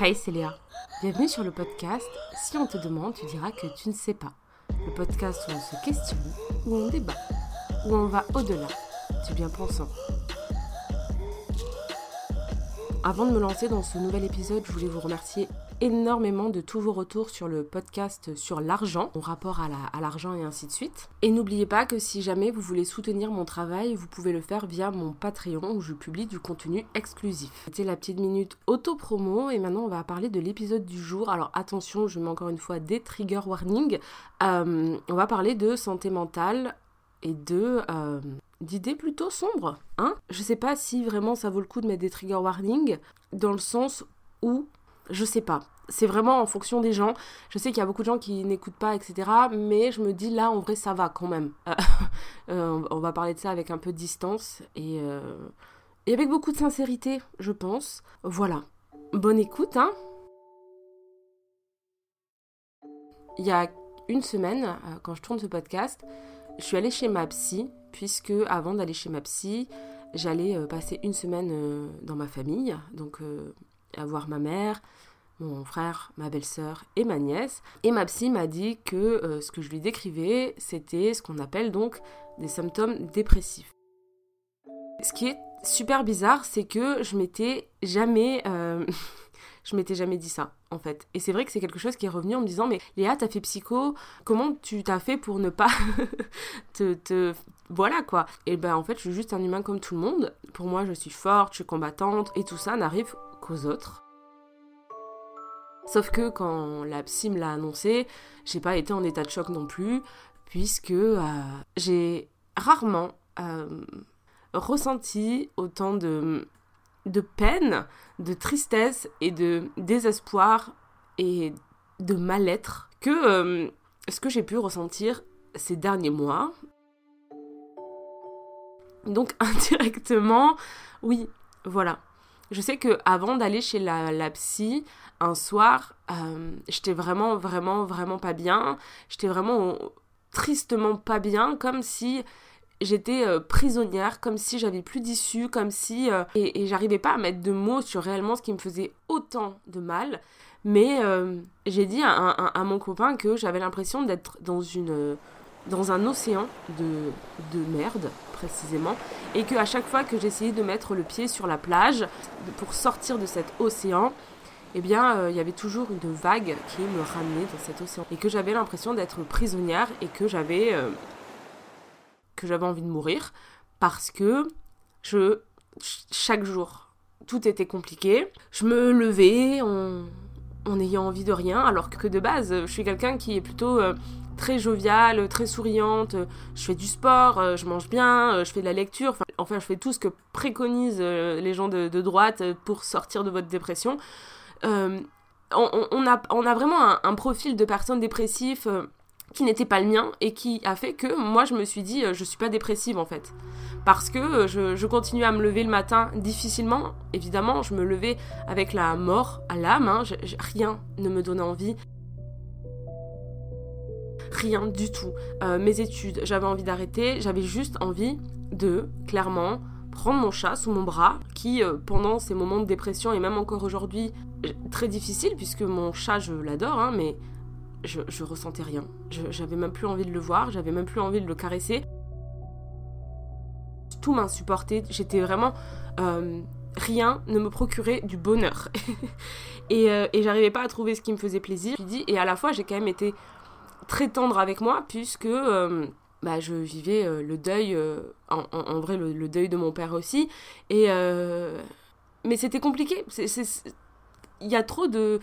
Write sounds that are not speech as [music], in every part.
Hey c'est Léa, bienvenue sur le podcast Si on te demande, tu diras que tu ne sais pas. Le podcast où on se questionne, où on débat, où on va au-delà du bien pensant. Avant de me lancer dans ce nouvel épisode, je voulais vous remercier énormément de tous vos retours sur le podcast sur l'argent, mon rapport à l'argent et ainsi de suite. Et n'oubliez pas que si jamais vous voulez soutenir mon travail, vous pouvez le faire via mon Patreon où je publie du contenu exclusif. C'était la petite minute auto-promo et maintenant on va parler de l'épisode du jour. Alors attention, je mets encore une fois des trigger warnings. Euh, on va parler de santé mentale et de euh, d'idées plutôt sombres. Hein je sais pas si vraiment ça vaut le coup de mettre des trigger warnings dans le sens où je sais pas. C'est vraiment en fonction des gens. Je sais qu'il y a beaucoup de gens qui n'écoutent pas, etc. Mais je me dis là, en vrai, ça va quand même. [laughs] Euh, on va parler de ça avec un peu de distance et, euh, et avec beaucoup de sincérité, je pense. Voilà. Bonne écoute, hein. Il y a une semaine, euh, quand je tourne ce podcast, je suis allée chez ma psy, puisque avant d'aller chez ma psy, j'allais passer une semaine dans ma famille, donc à voir ma mère, mon frère, ma belle-sœur et ma nièce. Et ma psy m'a dit que euh, ce que je lui décrivais, c'était ce qu'on appelle donc des symptômes dépressifs. Ce qui est super bizarre, c'est que je m'étais jamais, euh, [laughs] je m'étais jamais dit ça en fait. Et c'est vrai que c'est quelque chose qui est revenu en me disant mais Léa, t'as fait psycho, comment tu t'as fait pour ne pas [laughs] te, te, voilà quoi. Et ben en fait, je suis juste un humain comme tout le monde. Pour moi, je suis forte, je suis combattante et tout ça n'arrive autres. Sauf que quand la psy me l'a annoncé, j'ai pas été en état de choc non plus, puisque euh, j'ai rarement euh, ressenti autant de, de peine, de tristesse et de désespoir et de mal-être que euh, ce que j'ai pu ressentir ces derniers mois. Donc [laughs] indirectement, oui, voilà. Je sais que avant d'aller chez la, psy, un soir, euh, j'étais vraiment, vraiment, vraiment pas bien. J'étais vraiment tristement pas bien, comme si j'étais euh, prisonnière, comme si j'avais plus d'issue, comme si... Euh, et, j'arrivais pas à mettre de mots sur réellement ce qui me faisait autant de mal. Mais j'ai dit à, à, mon copain que j'avais l'impression d'être dans dans un océan de, de merde précisément et que à chaque fois que j'essayais de mettre le pied sur la plage pour sortir de cet océan eh bien, euh, il y avait toujours une vague qui me ramenait dans cet océan. Et que j'avais l'impression d'être prisonnière et que j'avais euh, que j'avais envie de mourir parce que chaque jour tout était compliqué. Je me levais en, en ayant envie de rien, alors que de base, je suis quelqu'un qui est plutôt euh, très joviale, très souriante. Je fais du sport, je mange bien, je fais de la lecture. Enfin, je fais tout ce que préconisent les gens de droite pour sortir de votre dépression. Euh, on, a, vraiment un, profil de personne dépressif euh, qui n'était pas le mien et qui a fait que moi je me suis dit euh, je suis pas dépressive en fait parce que je, je continuais à me lever le matin difficilement évidemment je me levais avec la mort à l'âme hein, rien ne me donnait envie rien du tout mes études j'avais envie d'arrêter j'avais juste envie de clairement prendre mon chat sous mon bras qui pendant ces moments de dépression et même encore aujourd'hui très difficile puisque mon chat, je l'adore, hein, mais je, ressentais rien. J'avais même plus envie de le voir, j'avais même plus envie de le caresser. Tout m'insupportait, j'étais vraiment... Euh, rien ne me procurait du bonheur. [laughs] euh, et j'arrivais pas à trouver ce qui me faisait plaisir. Et à la fois, j'ai quand même été très tendre avec moi puisque... Euh, bah, je vivais le deuil, en, en, vrai le, deuil de mon père aussi, et mais c'était compliqué. Il y a trop de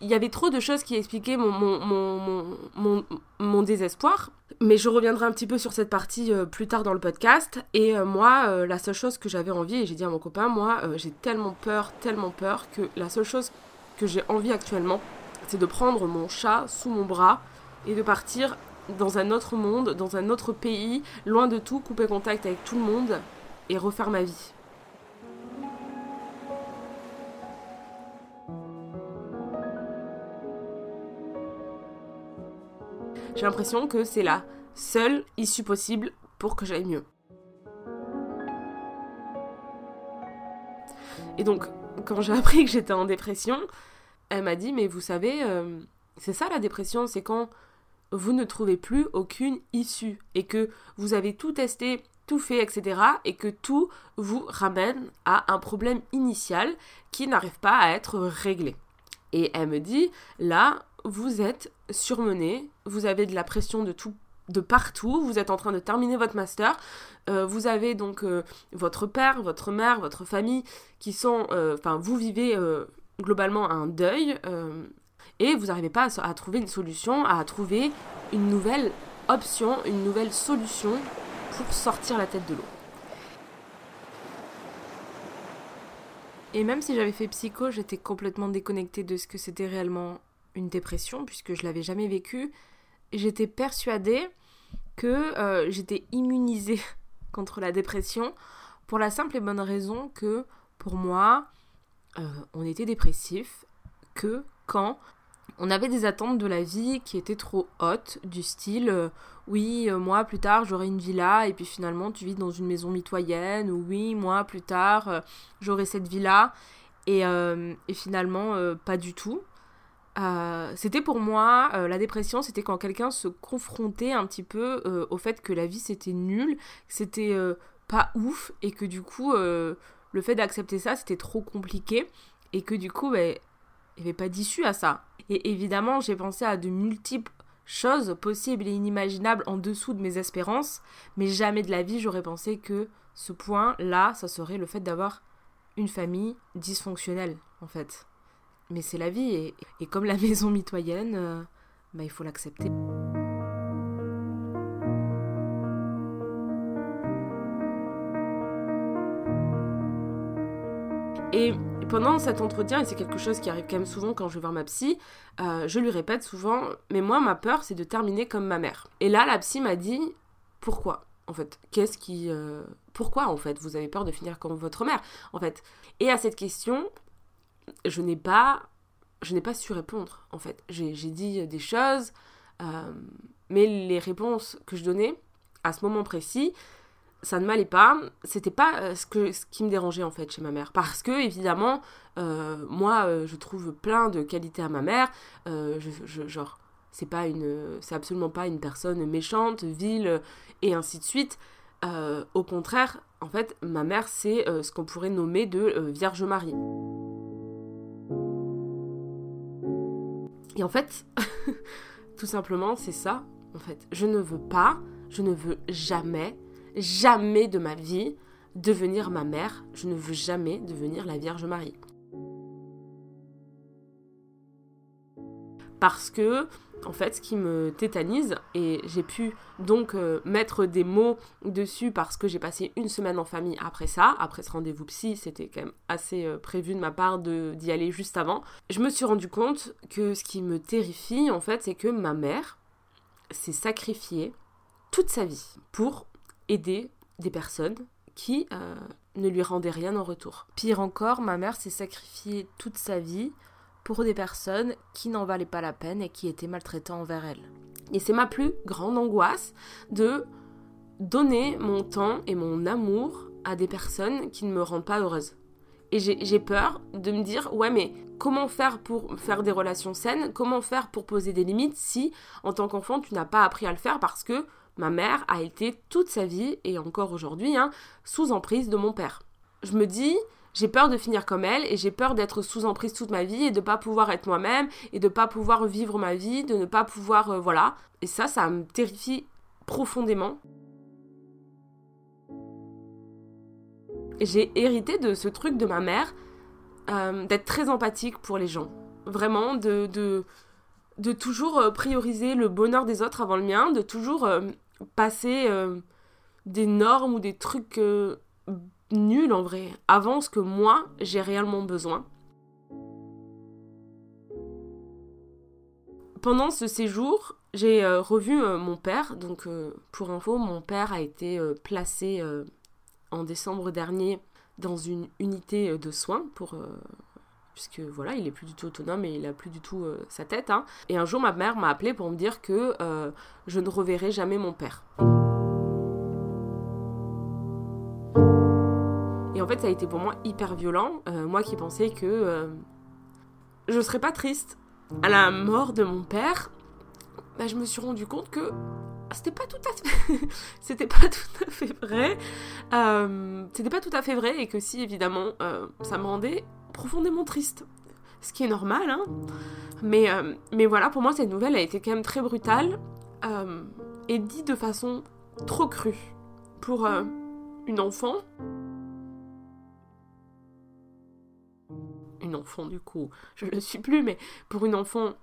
il y avait trop de choses qui expliquaient mon, mon, mon, mon, désespoir. Mais je reviendrai un petit peu sur cette partie euh, plus tard dans le podcast. Et euh, moi, euh, la seule chose que j'avais envie, et j'ai dit à mon copain, moi, j'ai tellement peur, tellement peur, que la seule chose que j'ai envie actuellement, c'est de prendre mon chat sous mon bras et de partir dans un autre monde, dans un autre pays, loin de tout, couper contact avec tout le monde et refaire ma vie. J'ai l'impression que c'est la seule issue possible pour que j'aille mieux. Et donc, quand j'ai appris que j'étais en dépression, elle m'a dit, mais vous savez, euh, c'est ça la dépression, c'est quand vous ne trouvez plus aucune issue et que vous avez tout testé, tout fait, etc. et que tout vous ramène à un problème initial qui n'arrive pas à être réglé. Et elle me dit, là, vous êtes surmené, vous avez de la pression de tout de partout, vous êtes en train de terminer votre master, euh, vous avez donc euh, votre père, votre mère, votre famille qui sont, euh, enfin vous vivez globalement un deuil et vous n'arrivez pas à, trouver une solution, à trouver une nouvelle option, une nouvelle solution pour sortir la tête de l'eau. Et même si j'avais fait psycho, j'étais complètement déconnectée de ce que c'était réellement une dépression, puisque je l'avais jamais vécu. J'étais persuadée que euh, j'étais immunisée [laughs] contre la dépression pour la simple et bonne raison que pour moi, euh, on était dépressif que quand on avait des attentes de la vie qui étaient trop hautes, du style euh, oui, moi plus tard j'aurai une villa et puis finalement tu vis dans une maison mitoyenne, ou oui, moi plus tard j'aurai cette villa et, et finalement pas du tout. Euh, c'était pour moi, euh, la dépression, c'était quand quelqu'un se confrontait un petit peu euh, au fait que la vie c'était nul, que c'était pas ouf, et que du coup, le fait d'accepter ça, c'était trop compliqué, et que du coup, ben, il n'y avait pas d'issue à ça. Et évidemment, j'ai pensé à de multiples choses possibles et inimaginables en dessous de mes espérances, mais jamais de la vie j'aurais pensé que ce point-là, ça serait le fait d'avoir une famille dysfonctionnelle, en fait mais c'est la vie. Et, comme la [laughs] maison mitoyenne, euh, bah, il faut l'accepter. Pendant cet entretien, et c'est quelque chose qui arrive quand même souvent quand je vais voir ma psy, euh, je lui répète souvent, mais moi ma peur c'est de terminer comme ma mère. Et là la psy m'a dit, pourquoi en fait? Qu'est-ce qui... Euh, pourquoi en fait vous avez peur de finir comme votre mère En fait? Et à cette question, je n'ai pas, su répondre, en fait. J'ai dit des choses, euh, mais les réponses que je donnais à ce moment précis, ça ne m'allait pas. C'était pas euh, ce, que, ce qui me dérangeait, en fait, chez ma mère. Parce que, évidemment, euh, moi, je trouve plein de qualités à ma mère. Je, genre, c'est pas une, c'est absolument pas une personne méchante, vile, et ainsi de suite. au contraire, en fait, ma mère, c'est ce qu'on pourrait nommer de Vierge Marie. Et en fait, [laughs] tout simplement, c'est ça. En fait, je ne veux pas, je ne veux jamais, jamais de ma vie devenir ma mère. Je ne veux jamais devenir la Vierge Marie. Parce que en fait, ce qui me tétanise, et j'ai pu donc euh, mettre des mots dessus parce que j'ai passé une semaine en famille après ça, après ce rendez-vous psy, c'était quand même assez euh, prévu de ma part d'y aller juste avant. Je me suis rendu compte que ce qui me terrifie, en fait, c'est que ma mère s'est sacrifiée toute sa vie pour aider des personnes qui euh, ne lui rendaient rien en retour. Pire encore, ma mère s'est sacrifiée toute sa vie pour des personnes qui n'en valaient pas la peine et qui étaient maltraitantes envers elle. Et c'est ma plus grande angoisse de donner mon temps et mon amour à des personnes qui ne me rendent pas heureuse. Et j'ai peur de me dire, ouais, mais comment faire pour faire des relations saines? Comment faire pour poser des limites si, en tant qu'enfant, tu n'as pas appris à le faire parce que ma mère a été toute sa vie, et encore aujourd'hui, hein, sous emprise de mon père. Je me dis, j'ai peur de finir comme elle et j'ai peur d'être sous emprise toute ma vie et de pas pouvoir être moi-même et de pas pouvoir vivre ma vie, de ne pas pouvoir euh, voilà. Et ça ça me terrifie profondément. J'ai hérité de ce truc de ma mère euh, d'être très empathique pour les gens. Vraiment de de, toujours euh, prioriser le bonheur des autres avant le mien, de toujours passer des normes ou des trucs nul en vrai, avant ce que moi j'ai réellement besoin. Pendant ce séjour, j'ai euh, revu euh, mon père. Donc, euh, pour info, mon père a été placé en décembre dernier dans une unité de soins pour puisque voilà, il est plus du tout autonome et il a plus du tout sa tête. Hein. Et un jour, ma mère m'a appelé pour me dire que je ne reverrai jamais mon père. Et en fait, ça a été pour moi hyper violent. Euh, moi qui pensais que, euh, je serais pas triste. À la mort de mon père, bah, je me suis rendu compte que c'était pas tout à fait [laughs] pas tout à fait vrai euh, c'était pas tout à fait vrai et que si évidemment euh, ça me rendait profondément triste ce qui est normal hein mais euh, mais voilà pour moi cette nouvelle a été quand même très brutale et dit de façon trop crue pour une enfant une enfant du coup, je ne le suis plus, mais pour une enfant,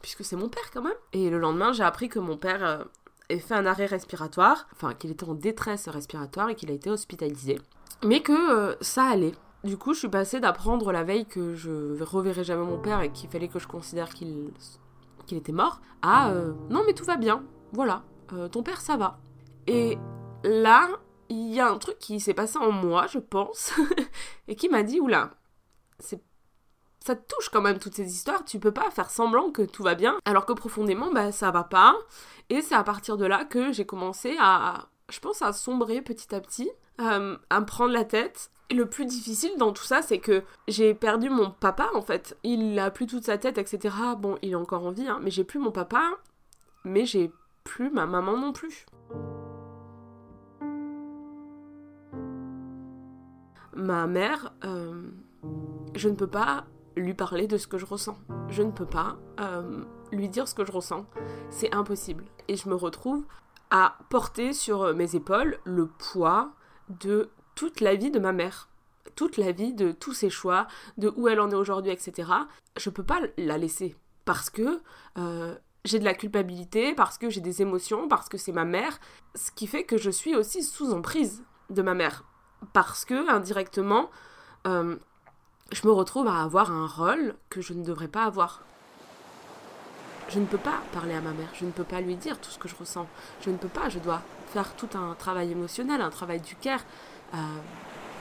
puisque c'est mon père quand même. Et le lendemain, j'ai appris que mon père ait fait un arrêt respiratoire, enfin qu'il était en détresse respiratoire et qu'il a été hospitalisé. Mais que euh, ça allait. Du coup, je suis passée d'apprendre la veille que je reverrai jamais mon père et qu'il fallait que je considère qu'il qu'il était mort, à euh, non mais tout va bien, voilà, euh, ton père ça va. Et là, il y a un truc qui s'est passé en moi, je pense, [laughs] et qui m'a dit oula, c'est ça te touche quand même toutes ces histoires, tu peux pas faire semblant que tout va bien, alors que profondément, bah ça va pas. Et c'est à partir de là que j'ai commencé à, je pense, à sombrer petit à petit, euh, à me prendre la tête. Le plus difficile dans tout ça, c'est que j'ai perdu mon papa en fait. Il a plus toute sa tête, etc. Bon, il est encore en vie, hein, mais j'ai plus mon papa, mais j'ai plus ma maman non plus. Ma mère, euh, je ne peux pas lui parler de ce que je ressens. Je ne peux pas euh, lui dire ce que je ressens. C'est impossible. Et je me retrouve à porter sur mes épaules le poids de toute la vie de ma mère. Toute la vie de tous ses choix, de où elle en est aujourd'hui, etc. Je peux pas la laisser. Parce que euh, j'ai de la culpabilité, parce que j'ai des émotions, parce que c'est ma mère. Ce qui fait que je suis aussi sous emprise de ma mère. Parce que, indirectement, euh, je me retrouve à avoir un rôle que je ne devrais pas avoir. Je ne peux pas parler à ma mère, je ne peux pas lui dire tout ce que je ressens. Je ne peux pas, je dois faire tout un travail émotionnel, un travail du euh,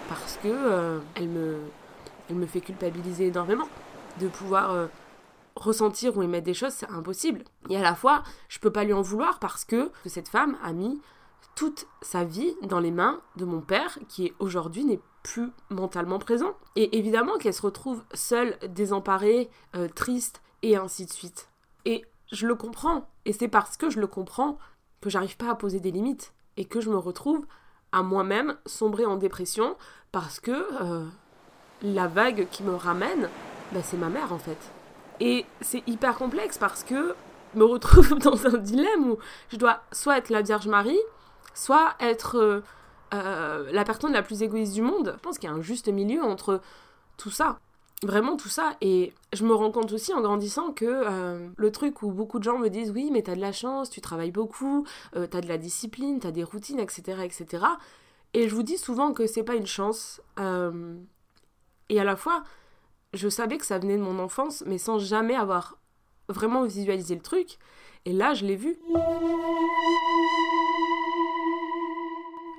parce que euh, elle, me, elle me fait culpabiliser énormément. De pouvoir euh, ressentir ou émettre des choses, c'est impossible. Et à la fois, je peux pas lui en vouloir parce que cette femme a mis toute sa vie dans les mains de mon père, qui aujourd'hui n'est plus mentalement présent. Et évidemment qu'elle se retrouve seule, désemparée, euh, triste, et ainsi de suite. Et je le comprends. Et c'est parce que je le comprends que j'arrive pas à poser des limites. Et que je me retrouve à moi-même sombrer en dépression parce que euh, la vague qui me ramène, bah, c'est ma mère en fait. Et c'est hyper complexe parce que je me retrouve [laughs] dans un dilemme où je dois soit être la Vierge Marie, soit être euh, euh, la personne la plus égoïste du monde. Je pense qu'il y a un juste milieu entre tout ça. Vraiment tout ça. Et je me rends compte aussi en grandissant que euh, le truc où beaucoup de gens me disent oui mais t'as de la chance, tu travailles beaucoup, t'as de la discipline, t'as des routines, etc. etc. Et je vous dis souvent que c'est pas une chance. et à la fois, je savais que ça venait de mon enfance, mais sans jamais avoir vraiment visualisé le truc. Et là, je l'ai vu.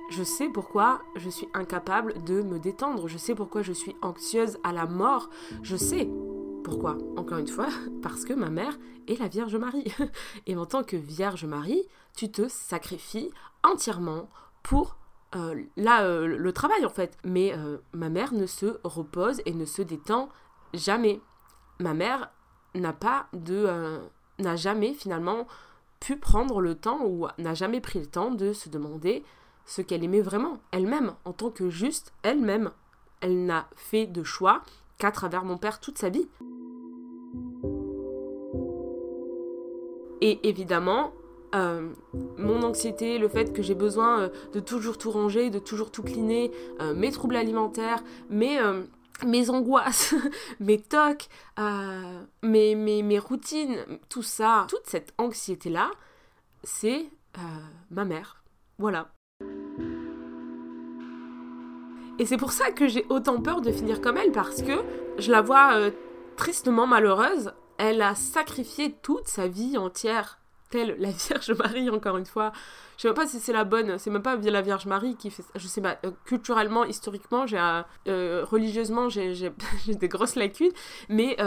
Je sais pourquoi je suis incapable de me détendre. Je sais pourquoi je suis anxieuse à la mort. Je sais pourquoi. Encore une fois, [laughs] parce que ma mère est la Vierge Marie. [laughs] Et en tant que Vierge Marie, tu te sacrifies entièrement pour euh, euh, le travail en fait. Mais euh, ma mère ne se repose et ne se détend jamais. Ma mère n'a pas de. n'a jamais finalement pu prendre le temps ou n'a jamais pris le temps de se demander ce qu'elle aimait vraiment, elle-même, en tant que juste elle-même. Elle n'a fait de choix qu'à travers mon père toute sa vie. Et évidemment, euh, mon anxiété, le fait que j'ai besoin euh, de toujours tout ranger, de toujours tout cleaner, euh, mes troubles alimentaires, mes, mes angoisses, [laughs] mes tocs, mes, mes, mes routines, tout ça, toute cette anxiété-là, c'est ma mère. Voilà. Et c'est pour ça que j'ai autant peur de finir comme elle, parce que je la vois euh, tristement malheureuse. Elle a sacrifié toute sa vie entière, telle la [laughs] Vierge Marie, encore une fois. Je sais même pas si c'est la bonne, c'est même pas la Vierge Marie qui fait ça. Je sais pas, euh, culturellement, historiquement, euh, religieusement, [laughs] j'ai des grosses lacunes, mais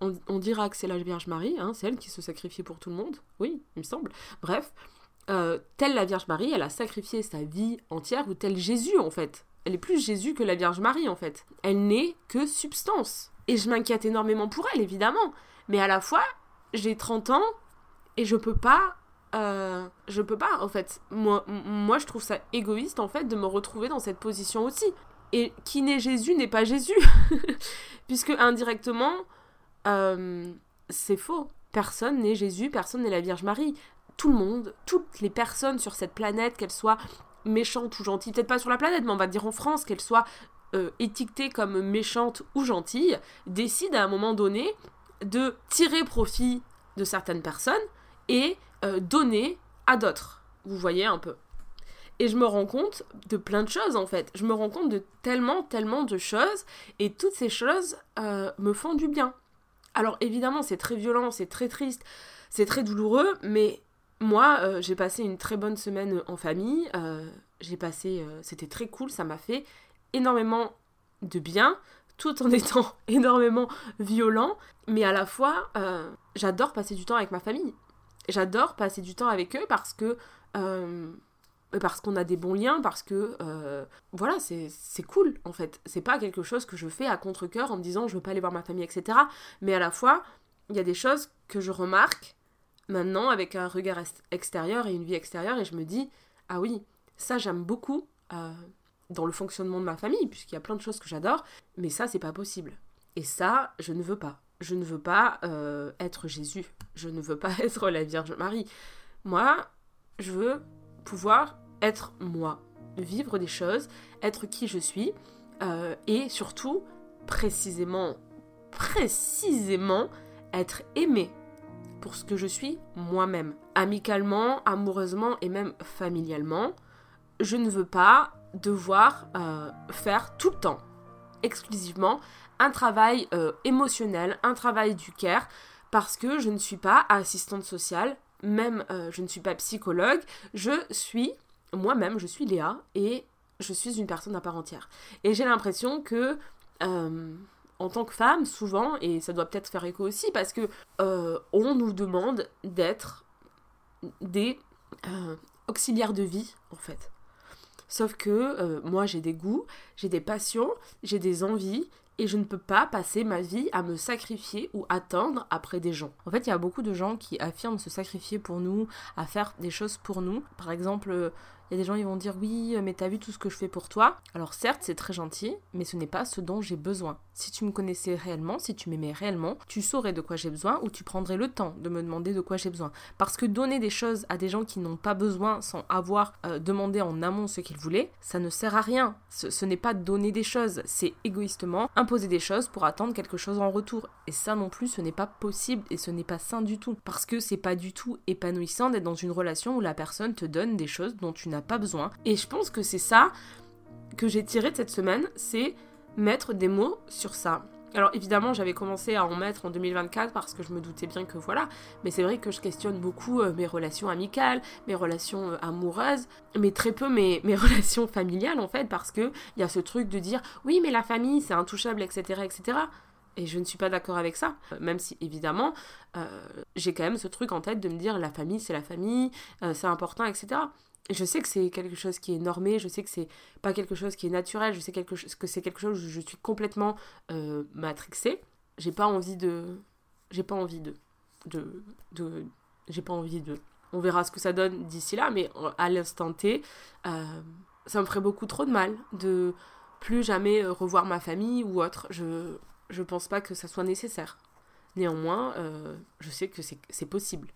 on, dira que c'est la Vierge Marie, hein, c'est elle qui se sacrifie pour tout le monde. Oui, il me semble. Bref. Telle la Vierge Marie, elle a sacrifié sa vie entière, ou tel Jésus en fait elle est plus Jésus que la Vierge Marie en fait. Elle n'est que substance. Et je m'inquiète énormément pour elle, évidemment. Mais à la fois, j'ai 30 ans et je peux pas. Euh, je peux pas, en fait. Moi, moi, je trouve ça égoïste, en fait, de me retrouver dans cette position aussi. Et qui n'est Jésus n'est pas Jésus. [laughs] Puisque indirectement, euh, c'est faux. Personne n'est Jésus, personne n'est la Vierge Marie. Tout le monde, toutes les personnes sur cette planète, qu'elles soient méchantes ou gentilles, peut-être pas sur la planète, mais on va dire en France, qu'elles soient euh, étiquetées comme méchantes ou gentilles, décident à un moment donné de tirer profit de certaines personnes et euh, donner à d'autres. Vous voyez un peu. Et je me rends compte de plein de choses en fait. Je me rends compte de tellement, tellement de choses. Et toutes ces choses euh, me font du bien. Alors évidemment, c'est très violent, c'est très triste, c'est très douloureux. Mais moi, euh, j'ai passé une très bonne semaine en famille. j'ai passé. C'était très cool. Ça m'a fait énormément de bien tout en [laughs] étant énormément violent, mais à la fois, euh, j'adore passer du temps avec ma famille. J'adore passer du temps avec eux parce que... Euh, parce qu'on a des bons liens, parce que euh, voilà, c'est cool en fait. C'est pas quelque chose que je fais à contre-coeur en me disant je veux pas aller voir ma famille, etc. Mais à la fois, il y a des choses que je remarque maintenant avec un regard extérieur et une vie extérieure et je me dis ah oui, ça j'aime beaucoup dans le fonctionnement de ma famille, puisqu'il y a plein de choses que j'adore, mais ça, c'est pas possible. Et ça, je ne veux pas. Je ne veux pas euh, être Jésus. Je ne veux pas [laughs] être la Vierge Marie. Moi, je veux pouvoir être moi, vivre des choses, être qui je suis, euh, et surtout, précisément, précisément, être aimé pour ce que je suis moi-même. Amicalement, amoureusement et même familialement. Je ne veux pas devoir euh, faire tout le temps, exclusivement, un travail euh, émotionnel, un travail du care, parce que je ne suis pas assistante sociale, même euh, je ne suis pas psychologue, je suis moi-même, je suis Léa, et je suis une personne à part entière. Et j'ai l'impression que en tant que femme, souvent, et ça doit peut-être faire écho aussi, parce que on nous demande d'être des auxiliaires de vie, en fait. Sauf que euh, moi j'ai des goûts, j'ai des passions, j'ai des envies et je ne peux pas passer ma vie à me sacrifier ou attendre après des gens. En fait, il y a beaucoup de gens qui affirment se sacrifier pour nous, à faire des choses pour nous. Par exemple, des gens qui vont dire oui, mais t'as vu tout ce que je fais pour toi? Alors certes, c'est très gentil, mais ce n'est pas ce dont j'ai besoin. Si tu me connaissais réellement, si tu m'aimais réellement, tu saurais de quoi j'ai besoin ou tu prendrais le temps de me demander de quoi j'ai besoin. Parce que donner des choses à des gens qui n'ont pas besoin sans avoir euh, demandé en amont ce qu'ils voulaient, ça ne sert à rien. Ce, ce n'est pas donner des choses, c'est égoïstement imposer des choses pour attendre quelque chose en retour. Et ça non plus, ce n'est pas possible et ce n'est pas sain du tout. Parce que c'est pas du tout épanouissant d'être dans une relation où la personne te donne des choses dont tu n'as pas besoin. Et je pense que c'est ça que j'ai tiré de cette semaine, c'est mettre des mots sur ça. Alors évidemment, j'avais commencé à en mettre en 2024 parce que je me doutais bien que voilà, mais c'est vrai que je questionne beaucoup euh, mes relations amicales, mes relations euh, amoureuses, mais très peu mes, [laughs] mes relations familiales en fait, parce que il y a ce truc de dire oui, mais la famille c'est intouchable, etc., etc. Et je ne suis pas d'accord avec ça, euh, même si évidemment j'ai quand même ce truc en tête de me dire la famille c'est la famille, c'est important, etc je sais que c'est quelque chose qui est normé, je sais que c'est pas quelque chose qui est naturel, je sais quelque que c'est quelque chose où je suis complètement euh, matrixée. J'ai pas envie de. J'ai pas envie de. de, de j'ai pas envie de. On verra ce que ça donne d'ici là, mais à l'instant T, euh, ça me ferait beaucoup trop de mal de plus jamais euh, revoir ma famille ou autre. Je, je pense pas que ça soit nécessaire. Néanmoins, euh, je sais que c'est possible.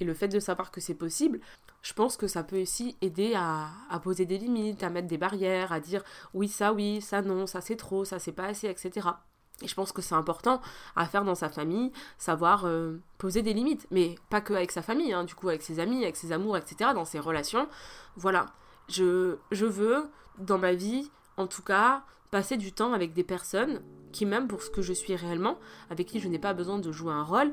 Et le fait de savoir que c'est possible, je pense que ça peut aussi aider à, poser des limites, à mettre des barrières, à dire oui, ça oui, ça non, ça c'est trop, ça c'est pas assez, etc. Et je pense que c'est important à faire dans sa famille, savoir euh, poser des limites, mais pas que avec sa famille, hein, du coup avec ses amis, avec ses amours, etc., dans ses relations. Voilà, je, je veux, dans ma vie, en tout cas, passer du temps avec des personnes qui m'aiment pour ce que je suis réellement, avec qui je n'ai pas besoin de jouer un rôle,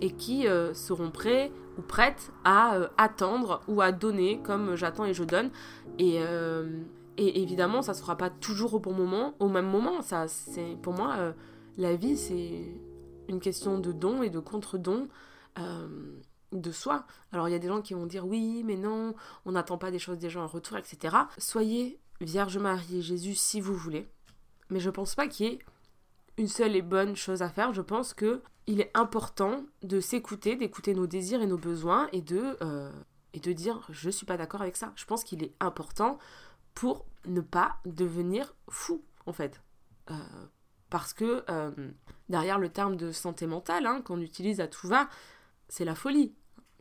et qui euh, seront prêts ou prêtes à euh, attendre ou à donner comme j'attends et je donne. Et, euh, évidemment, ça ne sera pas toujours au bon moment, au même moment. Ça, c'est pour moi, la vie, c'est une question de don et de contre-don de soi. Alors il y a des gens qui vont dire oui, mais non, on n'attend pas des choses des gens en retour, etc. Soyez Vierge Marie et Jésus si vous voulez, mais je pense pas qu'il y ait une seule et bonne chose à faire. Je pense que il est important de s'écouter, d'écouter nos désirs et nos besoins et de, euh, et de dire je suis pas d'accord avec ça. Je pense qu'il est important pour ne pas devenir fou en fait. Euh, parce que euh, derrière le terme de santé mentale hein, qu'on utilise à tout va, c'est la folie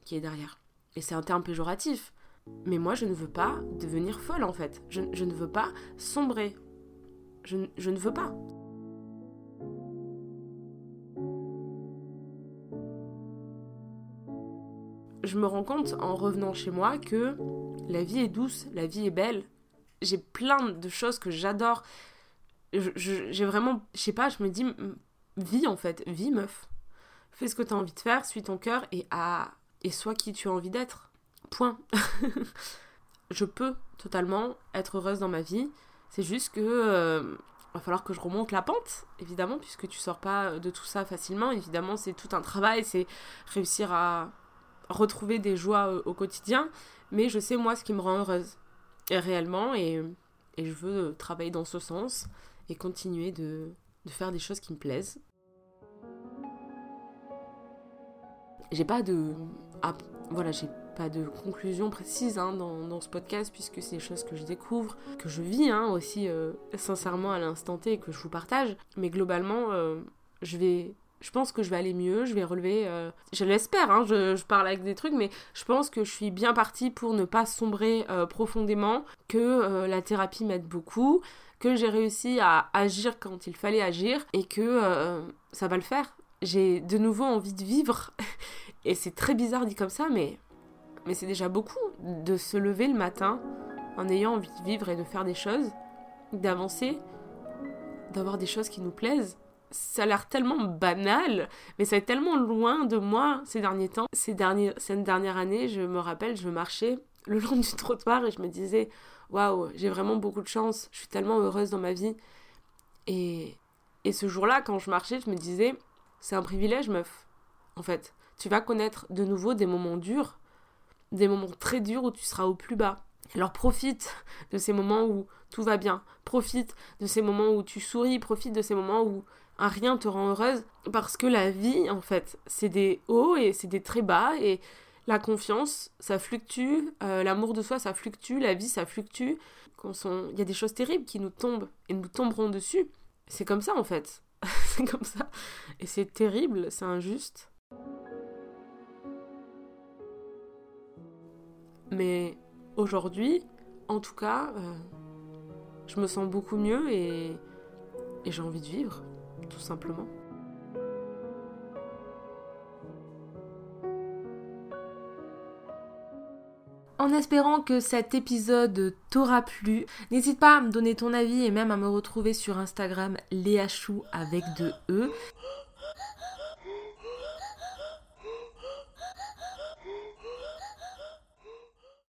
qui est derrière. Et c'est un terme péjoratif. Mais moi, je ne veux pas devenir folle en fait. Je, ne veux pas sombrer. Je, je ne veux pas. Je me rends compte en revenant chez moi que la vie est douce, la vie est belle. J'ai plein de choses que j'adore. J'ai vraiment, je sais pas, je me dis, vis en fait, vis meuf. Fais ce que tu as envie de faire, suis ton cœur et, à, et sois qui tu as envie d'être. Point. [laughs] je peux totalement être heureuse dans ma vie. C'est juste que euh, va falloir que je remonte la pente, évidemment, puisque tu sors pas de tout ça facilement. Évidemment, c'est tout un travail, c'est réussir à retrouver des joies au, quotidien, mais je sais moi ce qui me rend heureuse et réellement et, et je veux travailler dans ce sens et continuer de, de faire des choses qui me plaisent. J'ai pas de ah, voilà j'ai pas de conclusion précise hein, dans, dans, ce podcast puisque c'est des choses que je découvre, que je vis hein, aussi euh, sincèrement à l'instant T et que je vous partage. Mais globalement, euh, je vais je pense que je vais aller mieux, je vais relever, euh, je l'espère, hein, je, parle avec des trucs, mais je pense que je suis bien partie pour ne pas sombrer euh, profondément, que euh, la thérapie m'aide beaucoup, que j'ai réussi à agir quand il fallait agir et que ça va le faire. J'ai de nouveau envie de vivre [laughs] et c'est très bizarre dit comme ça, mais, mais c'est déjà beaucoup de se lever le matin en ayant envie de vivre et de faire des choses, d'avancer, d'avoir des choses qui nous plaisent ça a l'air tellement banal, mais ça est tellement loin de moi ces derniers temps. Ces dernières, cette dernière année, je me rappelle, je marchais le long du trottoir et je me disais, waouh, j'ai vraiment beaucoup de chance, je suis tellement heureuse dans ma vie. Et, et ce jour-là, quand je marchais, je me disais, c'est un privilège, meuf, en fait. Tu vas connaître de nouveau des moments durs, des moments très durs où tu seras au plus bas. Alors profite de ces moments où tout va bien, profite de ces moments où tu souris, profite de ces moments où rien te rend heureuse parce que la vie, en fait, c'est des hauts et c'est des très bas et la confiance, ça fluctue, euh, l'amour de soi, ça fluctue, la vie, ça fluctue. Il y a des choses terribles qui nous tombent et nous tomberons dessus. C'est comme ça, en fait. [laughs] c'est comme ça. Et c'est terrible, c'est injuste. Mais aujourd'hui, en tout cas, euh, je me sens beaucoup mieux et j'ai envie de vivre tout simplement. En espérant que cet épisode t'aura plu, n'hésite pas à me donner ton avis et même à me retrouver sur Instagram léachou avec deux E.